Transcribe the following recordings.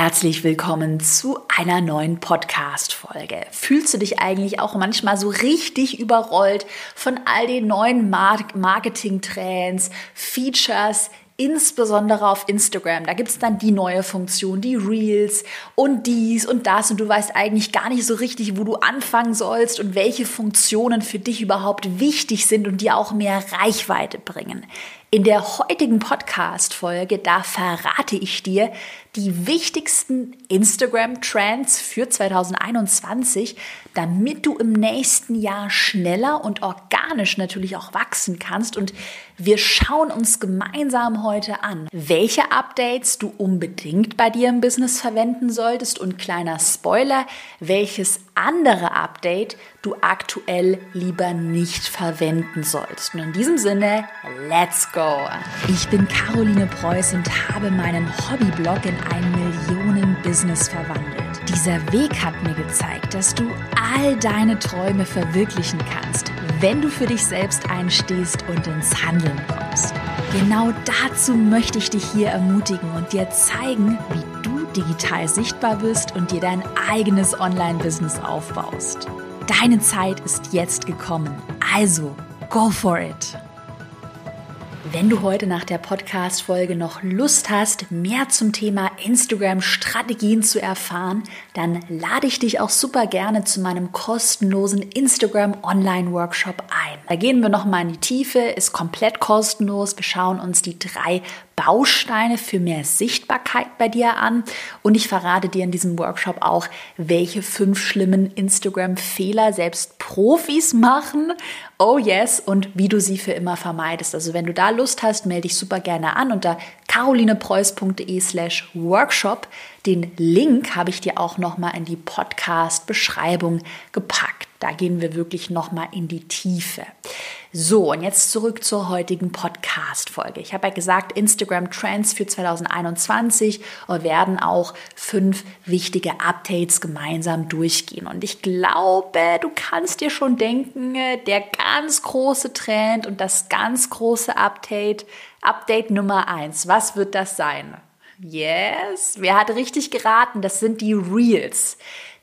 Herzlich willkommen zu einer neuen Podcast-Folge. Fühlst du dich eigentlich auch manchmal so richtig überrollt von all den neuen Marketing-Trends, Features, insbesondere auf Instagram. Da gibt es dann die neue Funktion, die Reels und dies und das und du weißt eigentlich gar nicht so richtig, wo du anfangen sollst und welche Funktionen für dich überhaupt wichtig sind und dir auch mehr Reichweite bringen. In der heutigen Podcast-Folge, da verrate ich dir die wichtigsten Instagram-Trends für 2021, damit du im nächsten Jahr schneller und organisch natürlich auch wachsen kannst. Und wir schauen uns gemeinsam heute an, welche Updates du unbedingt bei dir im Business verwenden solltest und kleiner Spoiler, welches andere Update du aktuell lieber nicht verwenden sollst. Und in diesem Sinne, let's go! Ich bin Caroline Preuß und habe meinen Hobbyblog in ein Millionen-Business verwandelt. Dieser Weg hat mir gezeigt, dass du all deine Träume verwirklichen kannst, wenn du für dich selbst einstehst und ins Handeln kommst. Genau dazu möchte ich dich hier ermutigen und dir zeigen, wie du digital sichtbar bist und dir dein eigenes Online-Business aufbaust. Deine Zeit ist jetzt gekommen. Also, go for it! Wenn du heute nach der Podcast-Folge noch Lust hast, mehr zum Thema Instagram-Strategien zu erfahren, dann lade ich dich auch super gerne zu meinem kostenlosen Instagram Online-Workshop ein. Da gehen wir nochmal in die Tiefe, ist komplett kostenlos. Wir schauen uns die drei Bausteine für mehr Sichtbarkeit bei dir an und ich verrate dir in diesem Workshop auch, welche fünf schlimmen Instagram-Fehler selbst Profis machen. Oh yes, und wie du sie für immer vermeidest. Also wenn du da Lust hast, melde dich super gerne an unter carolinepreuß.de slash workshop. Den Link habe ich dir auch nochmal in die Podcast-Beschreibung gepackt. Da gehen wir wirklich nochmal in die Tiefe. So, und jetzt zurück zur heutigen Podcast-Folge. Ich habe ja gesagt, Instagram Trends für 2021 werden auch fünf wichtige Updates gemeinsam durchgehen. Und ich glaube, du kannst dir schon denken, der ganz große Trend und das ganz große Update, Update Nummer eins. Was wird das sein? Yes, wer hat richtig geraten? Das sind die Reels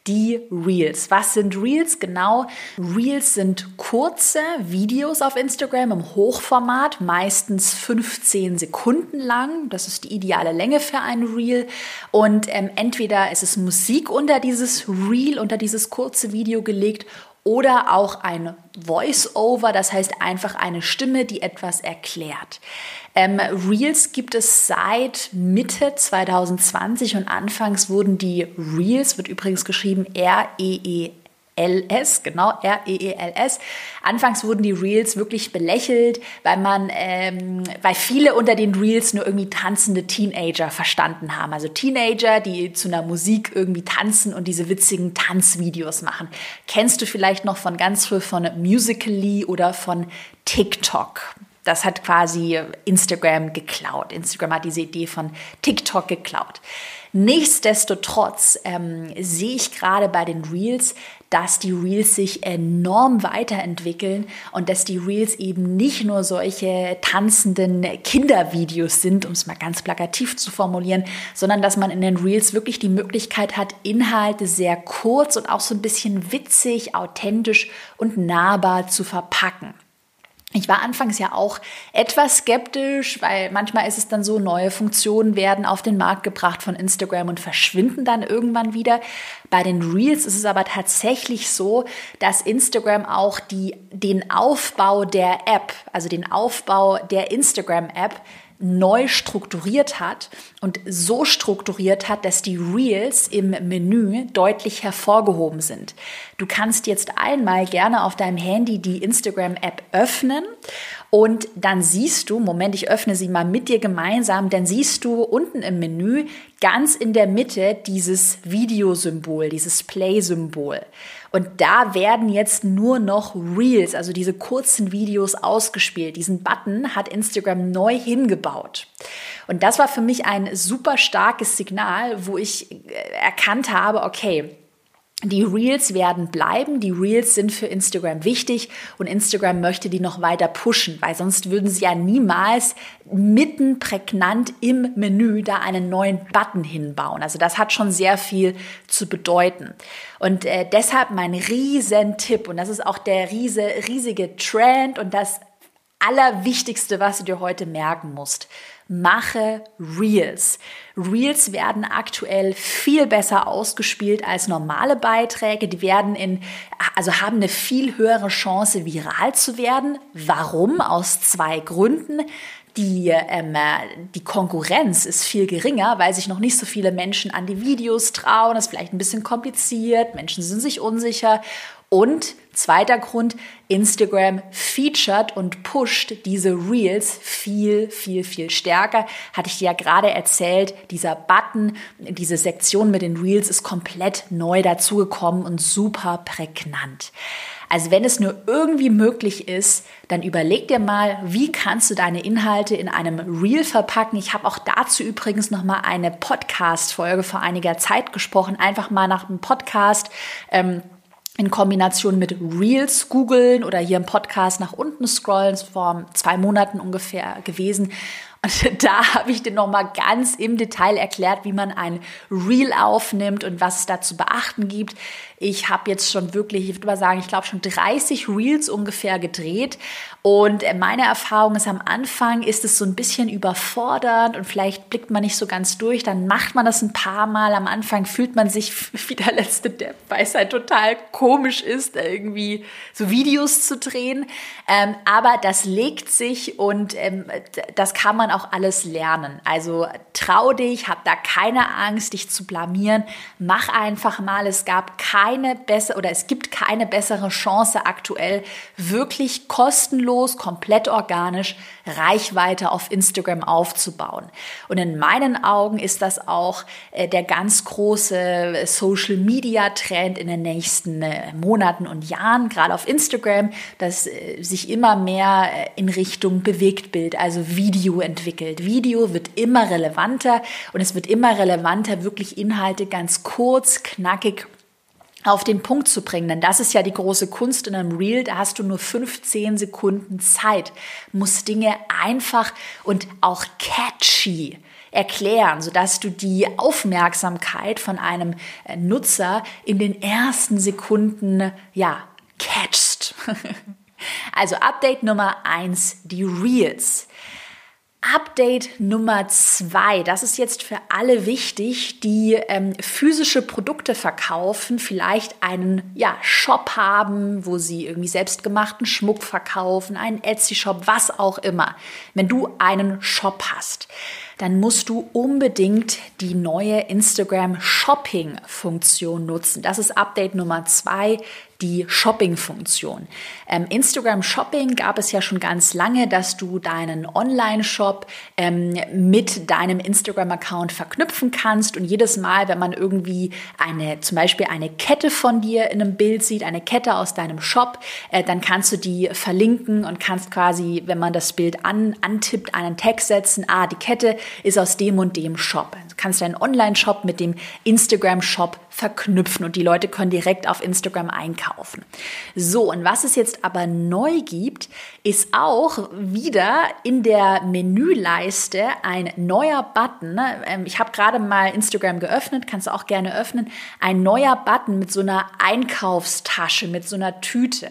die Reels. Was sind Reels? Genau, Reels sind kurze Videos auf Instagram im Hochformat, meistens 15 Sekunden lang. Das ist die ideale Länge für ein Reel. Und ähm, entweder ist es Musik unter dieses Reel, unter dieses kurze Video gelegt oder auch ein Voice-Over, das heißt einfach eine Stimme, die etwas erklärt. Ähm, Reels gibt es seit Mitte 2020 und anfangs wurden die Reels, wird übrigens geschrieben R-E-E. LS, genau, R-E-E-L-S. Anfangs wurden die Reels wirklich belächelt, weil man, ähm, weil viele unter den Reels nur irgendwie tanzende Teenager verstanden haben. Also Teenager, die zu einer Musik irgendwie tanzen und diese witzigen Tanzvideos machen. Kennst du vielleicht noch von ganz früh von Musically oder von TikTok? Das hat quasi Instagram geklaut. Instagram hat diese Idee von TikTok geklaut. Nichtsdestotrotz ähm, sehe ich gerade bei den Reels, dass die Reels sich enorm weiterentwickeln und dass die Reels eben nicht nur solche tanzenden Kindervideos sind, um es mal ganz plakativ zu formulieren, sondern dass man in den Reels wirklich die Möglichkeit hat, Inhalte sehr kurz und auch so ein bisschen witzig, authentisch und nahbar zu verpacken. Ich war anfangs ja auch etwas skeptisch, weil manchmal ist es dann so, neue Funktionen werden auf den Markt gebracht von Instagram und verschwinden dann irgendwann wieder. Bei den Reels ist es aber tatsächlich so, dass Instagram auch die, den Aufbau der App, also den Aufbau der Instagram-App neu strukturiert hat und so strukturiert hat, dass die Reels im Menü deutlich hervorgehoben sind. Du kannst jetzt einmal gerne auf deinem Handy die Instagram-App öffnen und dann siehst du, Moment, ich öffne sie mal mit dir gemeinsam, dann siehst du unten im Menü ganz in der Mitte dieses Videosymbol, dieses Play-Symbol. Und da werden jetzt nur noch Reels, also diese kurzen Videos ausgespielt. Diesen Button hat Instagram neu hingebaut. Und das war für mich ein super starkes Signal, wo ich äh, erkannt habe, okay, die Reels werden bleiben. Die Reels sind für Instagram wichtig und Instagram möchte die noch weiter pushen, weil sonst würden sie ja niemals mitten prägnant im Menü da einen neuen Button hinbauen. Also das hat schon sehr viel zu bedeuten. Und äh, deshalb mein riesen Tipp und das ist auch der riese, riesige Trend und das Allerwichtigste, was du dir heute merken musst mache Reels. Reels werden aktuell viel besser ausgespielt als normale Beiträge. Die werden in, also haben eine viel höhere Chance, viral zu werden. Warum? Aus zwei Gründen. Die, ähm, die Konkurrenz ist viel geringer, weil sich noch nicht so viele Menschen an die Videos trauen. Das ist vielleicht ein bisschen kompliziert. Menschen sind sich unsicher. Und zweiter Grund, Instagram featured und pusht diese Reels viel, viel, viel stärker. Hatte ich dir ja gerade erzählt, dieser Button, diese Sektion mit den Reels ist komplett neu dazugekommen und super prägnant. Also wenn es nur irgendwie möglich ist, dann überleg dir mal, wie kannst du deine Inhalte in einem Reel verpacken. Ich habe auch dazu übrigens noch mal eine Podcast-Folge vor einiger Zeit gesprochen. Einfach mal nach einem Podcast ähm, in Kombination mit Reels googeln oder hier im Podcast nach unten scrollen, vor zwei Monaten ungefähr gewesen. Und da habe ich dir nochmal ganz im Detail erklärt, wie man ein Reel aufnimmt und was es da zu beachten gibt. Ich habe jetzt schon wirklich, ich würde mal sagen, ich glaube schon 30 Reels ungefähr gedreht. Und meine Erfahrung ist, am Anfang ist es so ein bisschen überfordernd und vielleicht blickt man nicht so ganz durch. Dann macht man das ein paar Mal. Am Anfang fühlt man sich wie der letzte Depp, weil es halt total komisch ist, irgendwie so Videos zu drehen. Ähm, aber das legt sich und ähm, das kann man auch alles lernen. Also trau dich, hab da keine Angst, dich zu blamieren. Mach einfach mal. Es gab keine bessere oder es gibt keine bessere Chance aktuell, wirklich kostenlos, komplett organisch Reichweite auf Instagram aufzubauen. Und in meinen Augen ist das auch äh, der ganz große Social Media Trend in den nächsten äh, Monaten und Jahren, gerade auf Instagram, dass äh, sich immer mehr in Richtung Bewegtbild, also Video entwickelt. Video wird immer relevanter und es wird immer relevanter, wirklich Inhalte ganz kurz, knackig auf den Punkt zu bringen. Denn das ist ja die große Kunst in einem Reel. Da hast du nur 15 Sekunden Zeit, musst Dinge einfach und auch catchy erklären, sodass du die Aufmerksamkeit von einem äh, Nutzer in den ersten Sekunden, ja, catchst. also Update Nummer eins: die Reels. Update Nummer zwei, das ist jetzt für alle wichtig, die ähm, physische Produkte verkaufen, vielleicht einen ja, Shop haben, wo sie irgendwie selbstgemachten Schmuck verkaufen, einen Etsy-Shop, was auch immer. Wenn du einen Shop hast, dann musst du unbedingt die neue Instagram Shopping Funktion nutzen. Das ist Update Nummer zwei die Shopping-Funktion. Ähm, Instagram Shopping gab es ja schon ganz lange, dass du deinen Online-Shop ähm, mit deinem Instagram-Account verknüpfen kannst und jedes Mal, wenn man irgendwie eine, zum Beispiel eine Kette von dir in einem Bild sieht, eine Kette aus deinem Shop, äh, dann kannst du die verlinken und kannst quasi, wenn man das Bild an, antippt, einen Text setzen, ah, die Kette ist aus dem und dem Shop. Du kannst deinen Online-Shop mit dem Instagram-Shop verknüpfen und die Leute können direkt auf Instagram einkaufen. So, und was es jetzt aber neu gibt, ist auch wieder in der Menüleiste ein neuer Button. Ähm, ich habe gerade mal Instagram geöffnet, kannst du auch gerne öffnen. Ein neuer Button mit so einer Einkaufstasche, mit so einer Tüte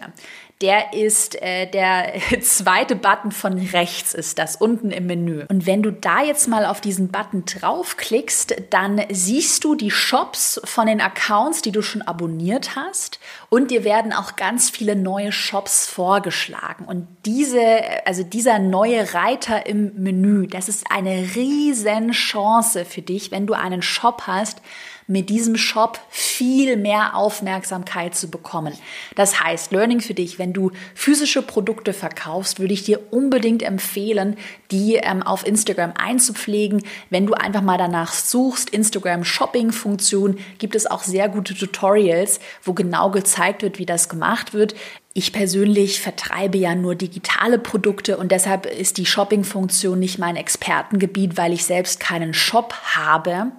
der ist äh, der zweite Button von rechts ist das unten im Menü. Und wenn du da jetzt mal auf diesen Button draufklickst, dann siehst du die Shops von den Accounts, die du schon abonniert hast und dir werden auch ganz viele neue Shops vorgeschlagen. Und diese, also dieser neue Reiter im Menü, das ist eine riesen Chance für dich, wenn du einen Shop hast, mit diesem Shop viel mehr Aufmerksamkeit zu bekommen. Das heißt, Learning für dich, wenn du physische Produkte verkaufst, würde ich dir unbedingt empfehlen, die ähm, auf Instagram einzupflegen. Wenn du einfach mal danach suchst, Instagram Shopping Funktion, gibt es auch sehr gute Tutorials, wo genau gezeigt wird, wie das gemacht wird. Ich persönlich vertreibe ja nur digitale Produkte und deshalb ist die Shopping-Funktion nicht mein Expertengebiet, weil ich selbst keinen Shop habe.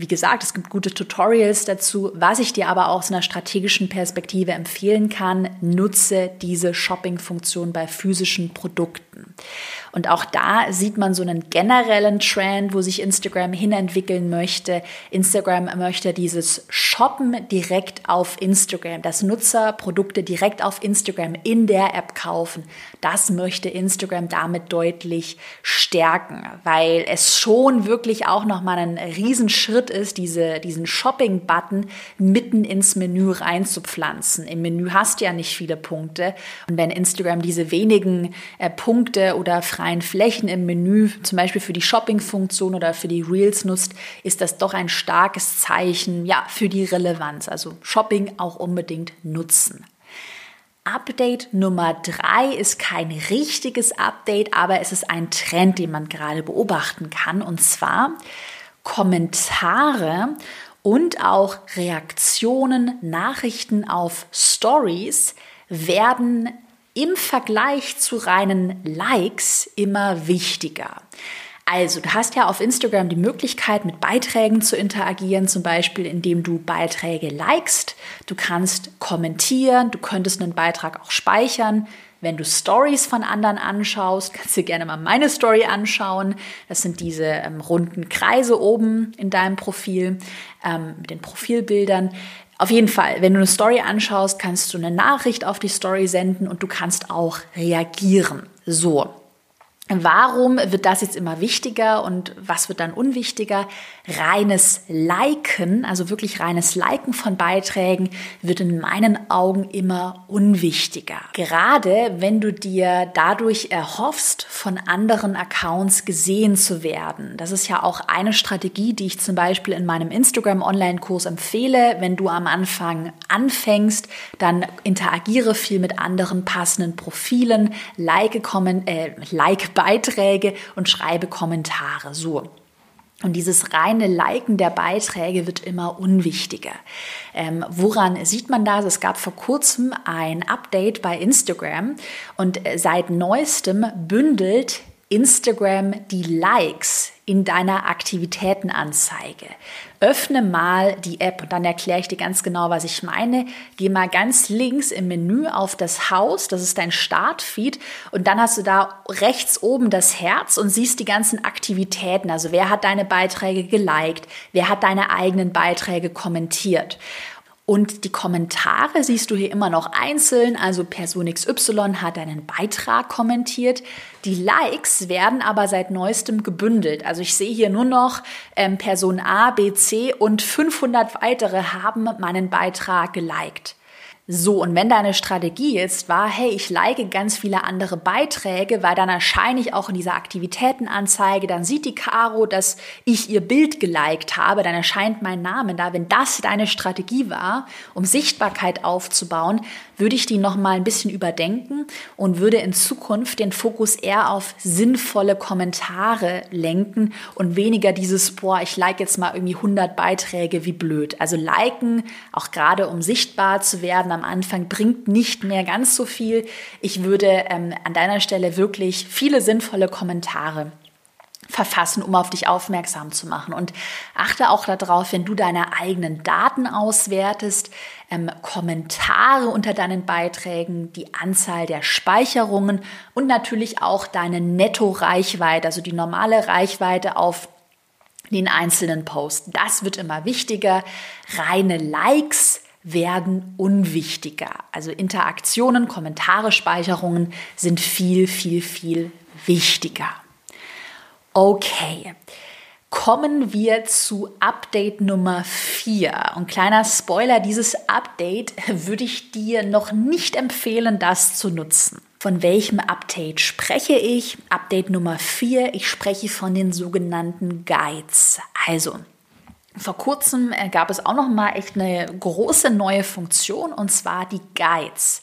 Wie gesagt, es gibt gute Tutorials dazu. Was ich dir aber aus einer strategischen Perspektive empfehlen kann, nutze diese Shopping-Funktion bei physischen Produkten. Und auch da sieht man so einen generellen Trend, wo sich Instagram hinentwickeln möchte. Instagram möchte dieses Shoppen direkt auf Instagram, dass Nutzer Produkte direkt auf Instagram in der App kaufen. Das möchte Instagram damit deutlich stärken, weil es schon wirklich auch nochmal ein Riesenschritt ist, diese, diesen Shopping-Button mitten ins Menü reinzupflanzen. Im Menü hast du ja nicht viele Punkte. Und wenn Instagram diese wenigen äh, Punkte oder freien Flächen im Menü, zum Beispiel für die Shopping-Funktion oder für die Reels nutzt, ist das doch ein starkes Zeichen ja, für die Relevanz. Also Shopping auch unbedingt nutzen. Update Nummer drei ist kein richtiges Update, aber es ist ein Trend, den man gerade beobachten kann. Und zwar Kommentare und auch Reaktionen, Nachrichten auf Stories werden im Vergleich zu reinen Likes immer wichtiger. Also, du hast ja auf Instagram die Möglichkeit, mit Beiträgen zu interagieren, zum Beispiel indem du Beiträge likest. Du kannst kommentieren, du könntest einen Beitrag auch speichern. Wenn du Stories von anderen anschaust, kannst du gerne mal meine Story anschauen. Das sind diese ähm, runden Kreise oben in deinem Profil ähm, mit den Profilbildern. Auf jeden Fall, wenn du eine Story anschaust, kannst du eine Nachricht auf die Story senden und du kannst auch reagieren. So, Warum wird das jetzt immer wichtiger und was wird dann unwichtiger? Reines Liken, also wirklich reines Liken von Beiträgen, wird in meinen Augen immer unwichtiger. Gerade wenn du dir dadurch erhoffst, von anderen Accounts gesehen zu werden. Das ist ja auch eine Strategie, die ich zum Beispiel in meinem Instagram-Online-Kurs empfehle. Wenn du am Anfang anfängst, dann interagiere viel mit anderen passenden Profilen, like, kommen, äh, like Beiträge und schreibe Kommentare. So. Und dieses reine Liken der Beiträge wird immer unwichtiger. Ähm, woran sieht man das? Es gab vor kurzem ein Update bei Instagram und äh, seit neuestem bündelt Instagram die Likes in deiner Aktivitätenanzeige. Öffne mal die App und dann erkläre ich dir ganz genau, was ich meine. Geh mal ganz links im Menü auf das Haus, das ist dein Startfeed und dann hast du da rechts oben das Herz und siehst die ganzen Aktivitäten. Also wer hat deine Beiträge geliked, wer hat deine eigenen Beiträge kommentiert. Und die Kommentare siehst du hier immer noch einzeln. Also Person XY hat einen Beitrag kommentiert. Die Likes werden aber seit neuestem gebündelt. Also ich sehe hier nur noch ähm, Person A, B, C und 500 weitere haben meinen Beitrag geliked. So, und wenn deine Strategie jetzt war, hey, ich like ganz viele andere Beiträge, weil dann erscheine ich auch in dieser Aktivitätenanzeige, dann sieht die Caro, dass ich ihr Bild geliked habe, dann erscheint mein Name da. Wenn das deine Strategie war, um Sichtbarkeit aufzubauen, würde ich die nochmal ein bisschen überdenken und würde in Zukunft den Fokus eher auf sinnvolle Kommentare lenken und weniger dieses, boah, ich like jetzt mal irgendwie 100 Beiträge, wie blöd. Also liken, auch gerade um sichtbar zu werden am Anfang, bringt nicht mehr ganz so viel. Ich würde ähm, an deiner Stelle wirklich viele sinnvolle Kommentare verfassen, um auf dich aufmerksam zu machen. Und achte auch darauf, wenn du deine eigenen Daten auswertest, ähm, Kommentare unter deinen Beiträgen, die Anzahl der Speicherungen und natürlich auch deine Netto-Reichweite, also die normale Reichweite auf den einzelnen Post. Das wird immer wichtiger. Reine Likes werden unwichtiger. Also Interaktionen, Kommentare, Speicherungen sind viel, viel, viel wichtiger. Okay. Kommen wir zu Update Nummer 4. Und kleiner Spoiler, dieses Update würde ich dir noch nicht empfehlen, das zu nutzen. Von welchem Update spreche ich? Update Nummer 4. Ich spreche von den sogenannten Guides. Also, vor kurzem äh, gab es auch noch mal echt eine große neue Funktion und zwar die Guides.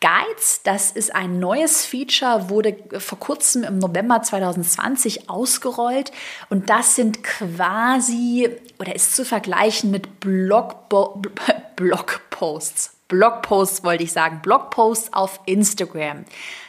Guides, das ist ein neues Feature, wurde vor kurzem im November 2020 ausgerollt und das sind quasi oder ist zu vergleichen mit Blogbo Blogposts. Blogposts wollte ich sagen, Blogposts auf Instagram.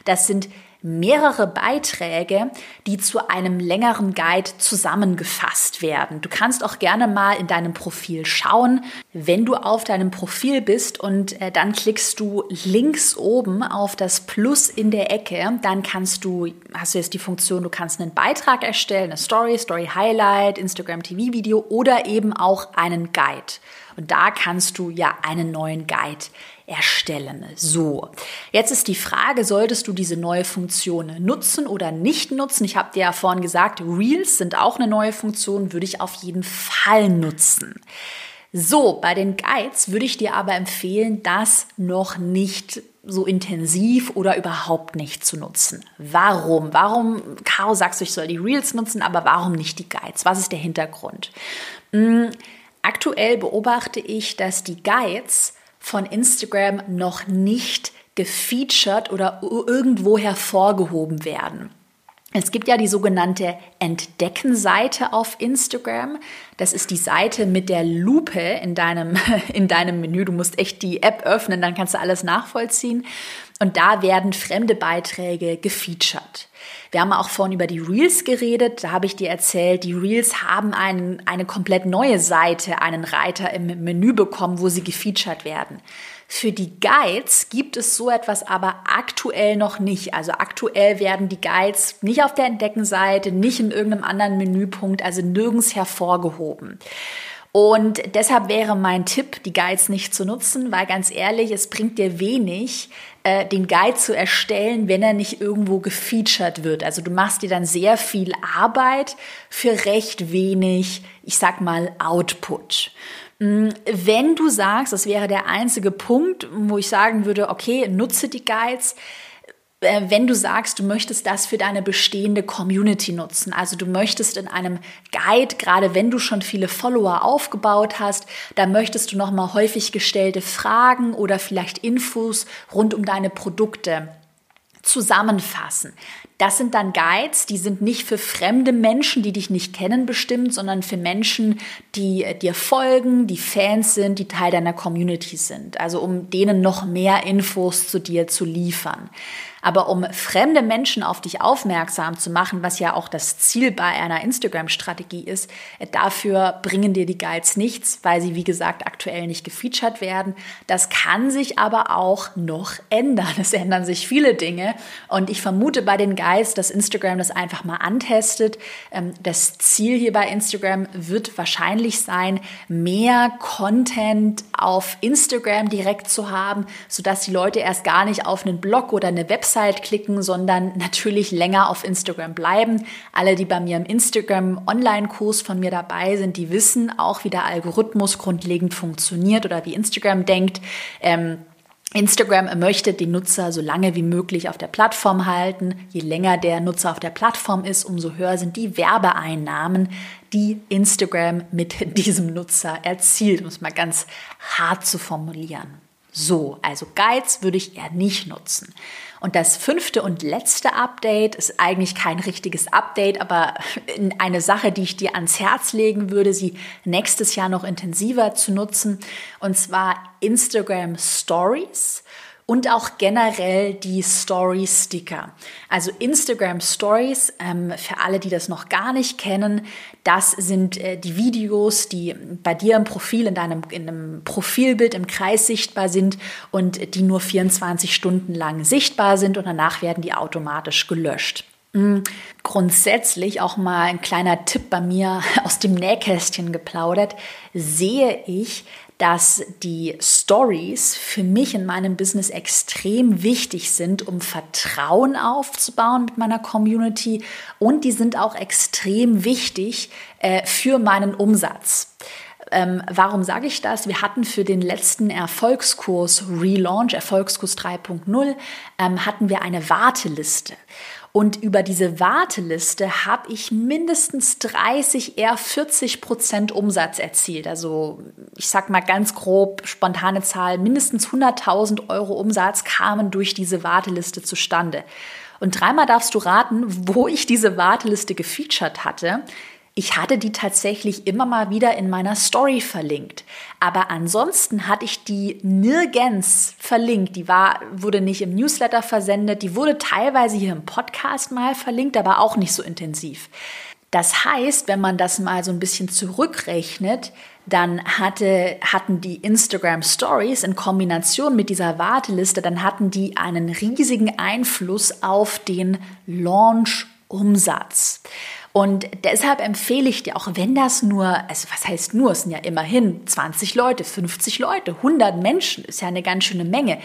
Das sind mehrere Beiträge, die zu einem längeren Guide zusammengefasst werden. Du kannst auch gerne mal in deinem Profil schauen, wenn du auf deinem Profil bist und äh, dann klickst du links oben auf das Plus in der Ecke, dann kannst du, hast du jetzt die Funktion, du kannst einen Beitrag erstellen, eine Story, Story Highlight, Instagram TV Video oder eben auch einen Guide. Und da kannst du ja einen neuen Guide erstellen. So, jetzt ist die Frage, solltest du diese neue Funktion nutzen oder nicht nutzen? Ich habe dir ja vorhin gesagt, Reels sind auch eine neue Funktion, würde ich auf jeden Fall nutzen. So, bei den Guides würde ich dir aber empfehlen, das noch nicht so intensiv oder überhaupt nicht zu nutzen. Warum? Warum, Caro sagst du, ich soll die Reels nutzen, aber warum nicht die Guides? Was ist der Hintergrund? Hm, aktuell beobachte ich, dass die Guides von Instagram noch nicht gefeatured oder irgendwo hervorgehoben werden. Es gibt ja die sogenannte Entdecken-Seite auf Instagram. Das ist die Seite mit der Lupe in deinem, in deinem Menü. Du musst echt die App öffnen, dann kannst du alles nachvollziehen. Und da werden fremde Beiträge gefeatured. Wir haben auch vorhin über die Reels geredet. Da habe ich dir erzählt, die Reels haben einen, eine komplett neue Seite, einen Reiter im Menü bekommen, wo sie gefeatured werden. Für die Guides gibt es so etwas aber aktuell noch nicht. Also aktuell werden die Guides nicht auf der Entdeckenseite, nicht in irgendeinem anderen Menüpunkt, also nirgends hervorgehoben. Und deshalb wäre mein Tipp, die Guides nicht zu nutzen, weil ganz ehrlich, es bringt dir wenig, äh, den Guide zu erstellen, wenn er nicht irgendwo gefeatured wird. Also du machst dir dann sehr viel Arbeit für recht wenig, ich sag mal, Output. Mm, wenn du sagst, das wäre der einzige Punkt, wo ich sagen würde, okay, nutze die Guides, wenn du sagst, du möchtest das für deine bestehende Community nutzen, also du möchtest in einem Guide, gerade wenn du schon viele Follower aufgebaut hast, da möchtest du nochmal häufig gestellte Fragen oder vielleicht Infos rund um deine Produkte zusammenfassen. Das sind dann Guides, die sind nicht für fremde Menschen, die dich nicht kennen, bestimmt, sondern für Menschen, die äh, dir folgen, die Fans sind, die Teil deiner Community sind. Also um denen noch mehr Infos zu dir zu liefern. Aber um fremde Menschen auf dich aufmerksam zu machen, was ja auch das Ziel bei einer Instagram-Strategie ist, dafür bringen dir die Guides nichts, weil sie, wie gesagt, aktuell nicht gefeatured werden. Das kann sich aber auch noch ändern. Es ändern sich viele Dinge. Und ich vermute bei den Guides, dass Instagram das einfach mal antestet. Ähm, das Ziel hier bei Instagram wird wahrscheinlich sein, mehr Content auf Instagram direkt zu haben, sodass die Leute erst gar nicht auf einen Blog oder eine Website Website klicken, sondern natürlich länger auf Instagram bleiben. Alle, die bei mir im Instagram Online-Kurs von mir dabei sind, die wissen auch, wie der Algorithmus grundlegend funktioniert oder wie Instagram denkt. Ähm, Instagram möchte den Nutzer so lange wie möglich auf der Plattform halten. Je länger der Nutzer auf der Plattform ist, umso höher sind die Werbeeinnahmen, die Instagram mit diesem Nutzer erzielt, um es mal ganz hart zu formulieren. So, also Guides würde ich eher nicht nutzen. Und das fünfte und letzte Update ist eigentlich kein richtiges Update, aber eine Sache, die ich dir ans Herz legen würde, sie nächstes Jahr noch intensiver zu nutzen. Und zwar Instagram Stories und auch generell die Story-Sticker. Also Instagram Stories, ähm, für alle, die das noch gar nicht kennen, das sind äh, die Videos, die bei dir im Profil, in deinem in einem Profilbild im Kreis sichtbar sind und die nur 24 Stunden lang sichtbar sind und danach werden die automatisch gelöscht. Mhm. Grundsätzlich auch mal ein kleiner Tipp bei mir aus dem Nähkästchen geplaudert, sehe ich dass die Stories für mich in meinem Business extrem wichtig sind, um Vertrauen aufzubauen mit meiner Community und die sind auch extrem wichtig äh, für meinen Umsatz. Ähm, warum sage ich das? Wir hatten für den letzten Erfolgskurs Relaunch, Erfolgskurs 3.0, ähm, hatten wir eine Warteliste. Und über diese Warteliste habe ich mindestens 30, eher 40 Prozent Umsatz erzielt. Also ich sag mal ganz grob, spontane Zahl, mindestens 100.000 Euro Umsatz kamen durch diese Warteliste zustande. Und dreimal darfst du raten, wo ich diese Warteliste gefeatured hatte. Ich hatte die tatsächlich immer mal wieder in meiner Story verlinkt. Aber ansonsten hatte ich die nirgends verlinkt. Die war, wurde nicht im Newsletter versendet. Die wurde teilweise hier im Podcast mal verlinkt, aber auch nicht so intensiv. Das heißt, wenn man das mal so ein bisschen zurückrechnet, dann hatte, hatten die Instagram Stories in Kombination mit dieser Warteliste, dann hatten die einen riesigen Einfluss auf den Launch-Umsatz. Und deshalb empfehle ich dir, auch wenn das nur, also was heißt nur, es sind ja immerhin 20 Leute, 50 Leute, 100 Menschen, ist ja eine ganz schöne Menge.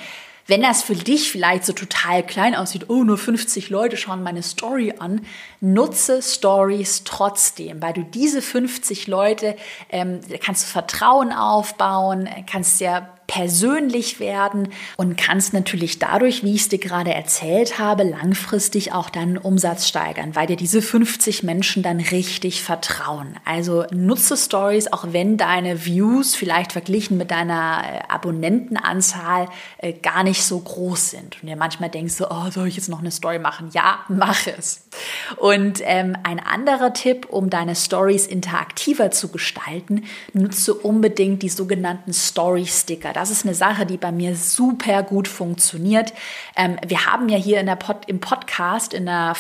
Wenn das für dich vielleicht so total klein aussieht, oh, nur 50 Leute schauen meine Story an, nutze Stories trotzdem, weil du diese 50 Leute, ähm, kannst du Vertrauen aufbauen, kannst ja persönlich werden und kannst natürlich dadurch, wie ich es dir gerade erzählt habe, langfristig auch deinen Umsatz steigern, weil dir diese 50 Menschen dann richtig vertrauen. Also nutze Stories, auch wenn deine Views vielleicht verglichen mit deiner äh, Abonnentenanzahl äh, gar nicht so groß sind. Und dir manchmal denkst du, oh, soll ich jetzt noch eine Story machen? Ja, mach es. Und ähm, ein anderer Tipp, um deine Stories interaktiver zu gestalten, nutze unbedingt die sogenannten Story-Sticker. Das ist eine Sache, die bei mir super gut funktioniert. Ähm, wir haben ja hier in der Pod, im Podcast, in der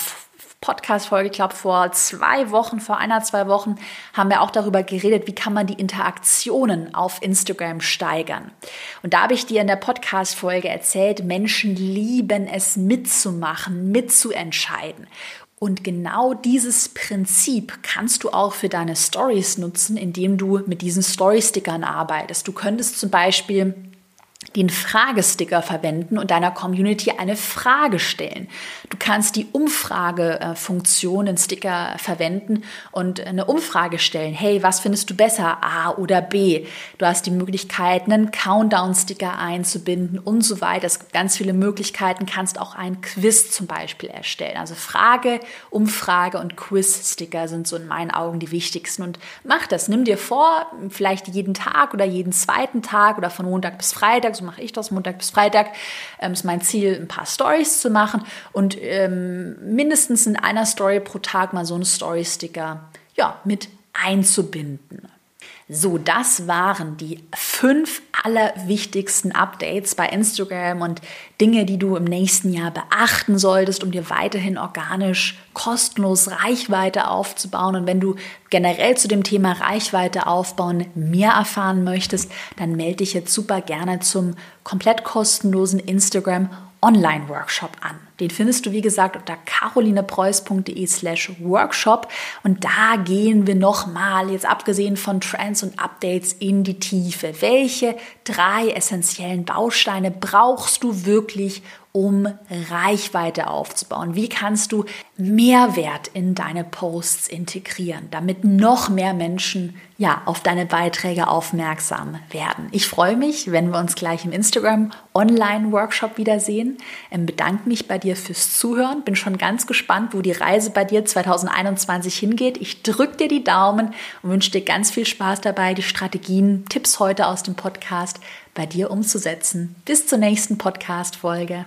Podcast-Folge, ich glaube vor zwei Wochen, vor einer, zwei Wochen, haben wir auch darüber geredet, wie kann man die Interaktionen auf Instagram steigern. Und da habe ich dir in der Podcast-Folge erzählt, Menschen lieben es mitzumachen, mitzuentscheiden. Und genau dieses Prinzip kannst du auch für deine Stories nutzen, indem du mit diesen Story-Stickern arbeitest. Du könntest zum Beispiel den Fragesticker verwenden und deiner Community eine Frage stellen. Du kannst die Umfragefunktion in Sticker verwenden und eine Umfrage stellen. Hey, was findest du besser, A oder B? Du hast die Möglichkeit, einen Countdown-Sticker einzubinden und so weiter. Es gibt ganz viele Möglichkeiten. Kannst auch ein Quiz zum Beispiel erstellen. Also Frage, Umfrage und Quiz-Sticker sind so in meinen Augen die wichtigsten. Und mach das. Nimm dir vor, vielleicht jeden Tag oder jeden zweiten Tag oder von Montag bis Freitag Freitag, so mache ich das, Montag bis Freitag, ähm, ist mein Ziel, ein paar Stories zu machen und ähm, mindestens in einer Story pro Tag mal so einen Story-Sticker ja, mit einzubinden. So, das waren die fünf allerwichtigsten Updates bei Instagram und Dinge, die du im nächsten Jahr beachten solltest, um dir weiterhin organisch kostenlos Reichweite aufzubauen. Und wenn du generell zu dem Thema Reichweite aufbauen mehr erfahren möchtest, dann melde dich jetzt super gerne zum komplett kostenlosen Instagram Online-Workshop an. Den findest du, wie gesagt, unter carolinepreuß.de slash Workshop. Und da gehen wir nochmal, jetzt abgesehen von Trends und Updates, in die Tiefe. Welche drei essentiellen Bausteine brauchst du wirklich, um Reichweite aufzubauen? Wie kannst du Mehrwert in deine Posts integrieren, damit noch mehr Menschen ja, auf deine Beiträge aufmerksam werden? Ich freue mich, wenn wir uns gleich im Instagram Online Workshop wiedersehen. Ähm, bedanke mich bei dir fürs Zuhören. Bin schon ganz gespannt, wo die Reise bei dir 2021 hingeht. Ich drücke dir die Daumen und wünsche dir ganz viel Spaß dabei, die Strategien, Tipps heute aus dem Podcast bei dir umzusetzen. Bis zur nächsten Podcast-Folge.